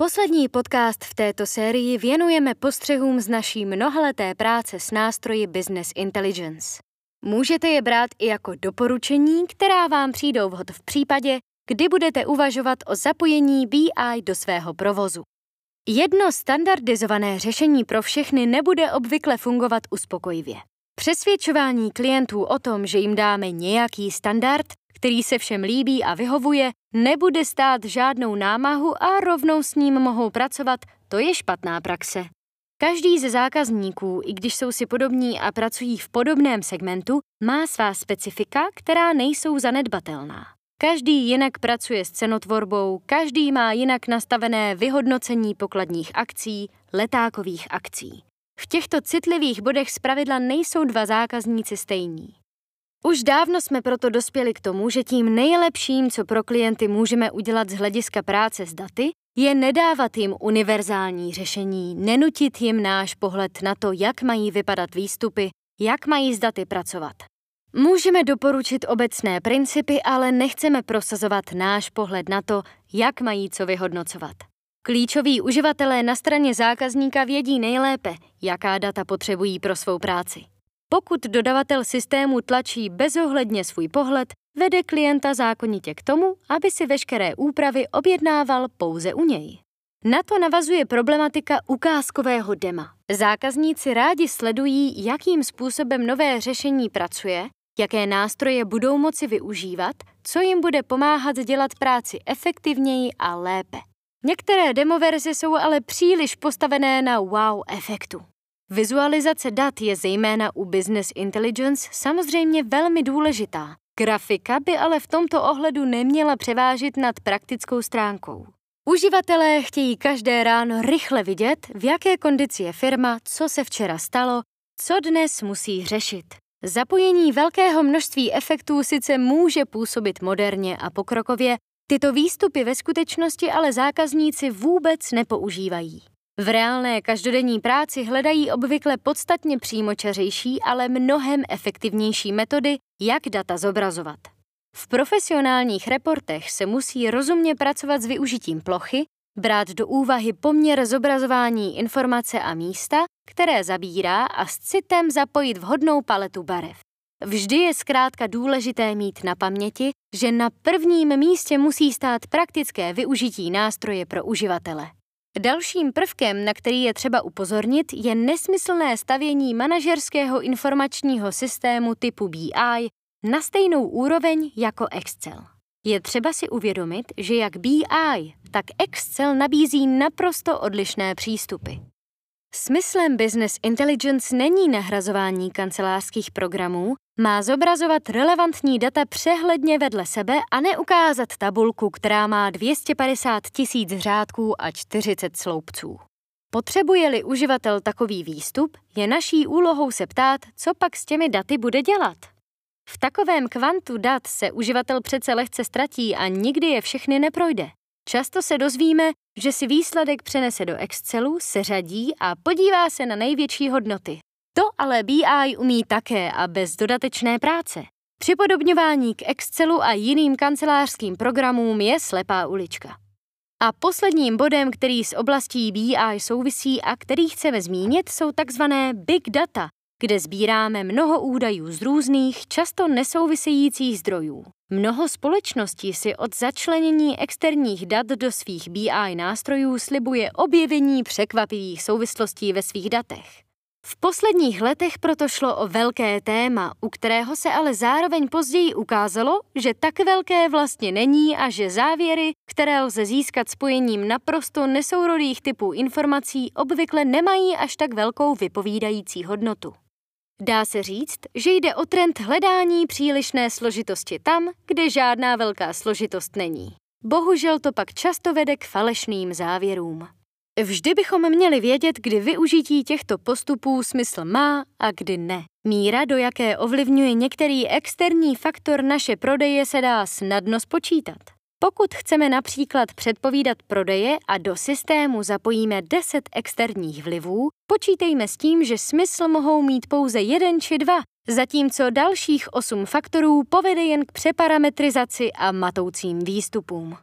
Poslední podcast v této sérii věnujeme postřehům z naší mnohaleté práce s nástroji Business Intelligence. Můžete je brát i jako doporučení, která vám přijdou vhod v případě, kdy budete uvažovat o zapojení BI do svého provozu. Jedno standardizované řešení pro všechny nebude obvykle fungovat uspokojivě. Přesvědčování klientů o tom, že jim dáme nějaký standard, který se všem líbí a vyhovuje, nebude stát žádnou námahu a rovnou s ním mohou pracovat, to je špatná praxe. Každý ze zákazníků, i když jsou si podobní a pracují v podobném segmentu, má svá specifika, která nejsou zanedbatelná. Každý jinak pracuje s cenotvorbou, každý má jinak nastavené vyhodnocení pokladních akcí, letákových akcí. V těchto citlivých bodech zpravidla nejsou dva zákazníci stejní. Už dávno jsme proto dospěli k tomu, že tím nejlepším, co pro klienty můžeme udělat z hlediska práce s daty, je nedávat jim univerzální řešení, nenutit jim náš pohled na to, jak mají vypadat výstupy, jak mají s daty pracovat. Můžeme doporučit obecné principy, ale nechceme prosazovat náš pohled na to, jak mají co vyhodnocovat. Klíčoví uživatelé na straně zákazníka vědí nejlépe, jaká data potřebují pro svou práci. Pokud dodavatel systému tlačí bezohledně svůj pohled, vede klienta zákonitě k tomu, aby si veškeré úpravy objednával pouze u něj. Na to navazuje problematika ukázkového dema. Zákazníci rádi sledují, jakým způsobem nové řešení pracuje, jaké nástroje budou moci využívat, co jim bude pomáhat dělat práci efektivněji a lépe. Některé demoverze jsou ale příliš postavené na wow efektu. Vizualizace dat je zejména u Business Intelligence samozřejmě velmi důležitá. Grafika by ale v tomto ohledu neměla převážit nad praktickou stránkou. Uživatelé chtějí každé ráno rychle vidět, v jaké kondici je firma, co se včera stalo, co dnes musí řešit. Zapojení velkého množství efektů sice může působit moderně a pokrokově, tyto výstupy ve skutečnosti ale zákazníci vůbec nepoužívají. V reálné každodenní práci hledají obvykle podstatně přímočařejší, ale mnohem efektivnější metody, jak data zobrazovat. V profesionálních reportech se musí rozumně pracovat s využitím plochy, brát do úvahy poměr zobrazování informace a místa, které zabírá a s citem zapojit vhodnou paletu barev. Vždy je zkrátka důležité mít na paměti, že na prvním místě musí stát praktické využití nástroje pro uživatele. Dalším prvkem, na který je třeba upozornit, je nesmyslné stavění manažerského informačního systému typu BI na stejnou úroveň jako Excel. Je třeba si uvědomit, že jak BI, tak Excel nabízí naprosto odlišné přístupy. Smyslem Business Intelligence není nahrazování kancelářských programů, má zobrazovat relevantní data přehledně vedle sebe a neukázat tabulku, která má 250 tisíc řádků a 40 sloupců. Potřebuje-li uživatel takový výstup, je naší úlohou se ptát, co pak s těmi daty bude dělat. V takovém kvantu dat se uživatel přece lehce ztratí a nikdy je všechny neprojde. Často se dozvíme, že si výsledek přenese do Excelu, seřadí a podívá se na největší hodnoty. To ale BI umí také a bez dodatečné práce. Připodobňování k Excelu a jiným kancelářským programům je slepá ulička. A posledním bodem, který s oblastí BI souvisí a který chceme zmínit, jsou takzvané big data, kde sbíráme mnoho údajů z různých, často nesouvisejících zdrojů. Mnoho společností si od začlenění externích dat do svých BI nástrojů slibuje objevení překvapivých souvislostí ve svých datech. V posledních letech proto šlo o velké téma, u kterého se ale zároveň později ukázalo, že tak velké vlastně není a že závěry, které lze získat spojením naprosto nesourodých typů informací, obvykle nemají až tak velkou vypovídající hodnotu. Dá se říct, že jde o trend hledání přílišné složitosti tam, kde žádná velká složitost není. Bohužel to pak často vede k falešným závěrům. Vždy bychom měli vědět, kdy využití těchto postupů smysl má a kdy ne. Míra, do jaké ovlivňuje některý externí faktor naše prodeje, se dá snadno spočítat. Pokud chceme například předpovídat prodeje a do systému zapojíme 10 externích vlivů, počítejme s tím, že smysl mohou mít pouze jeden či dva, zatímco dalších 8 faktorů povede jen k přeparametrizaci a matoucím výstupům.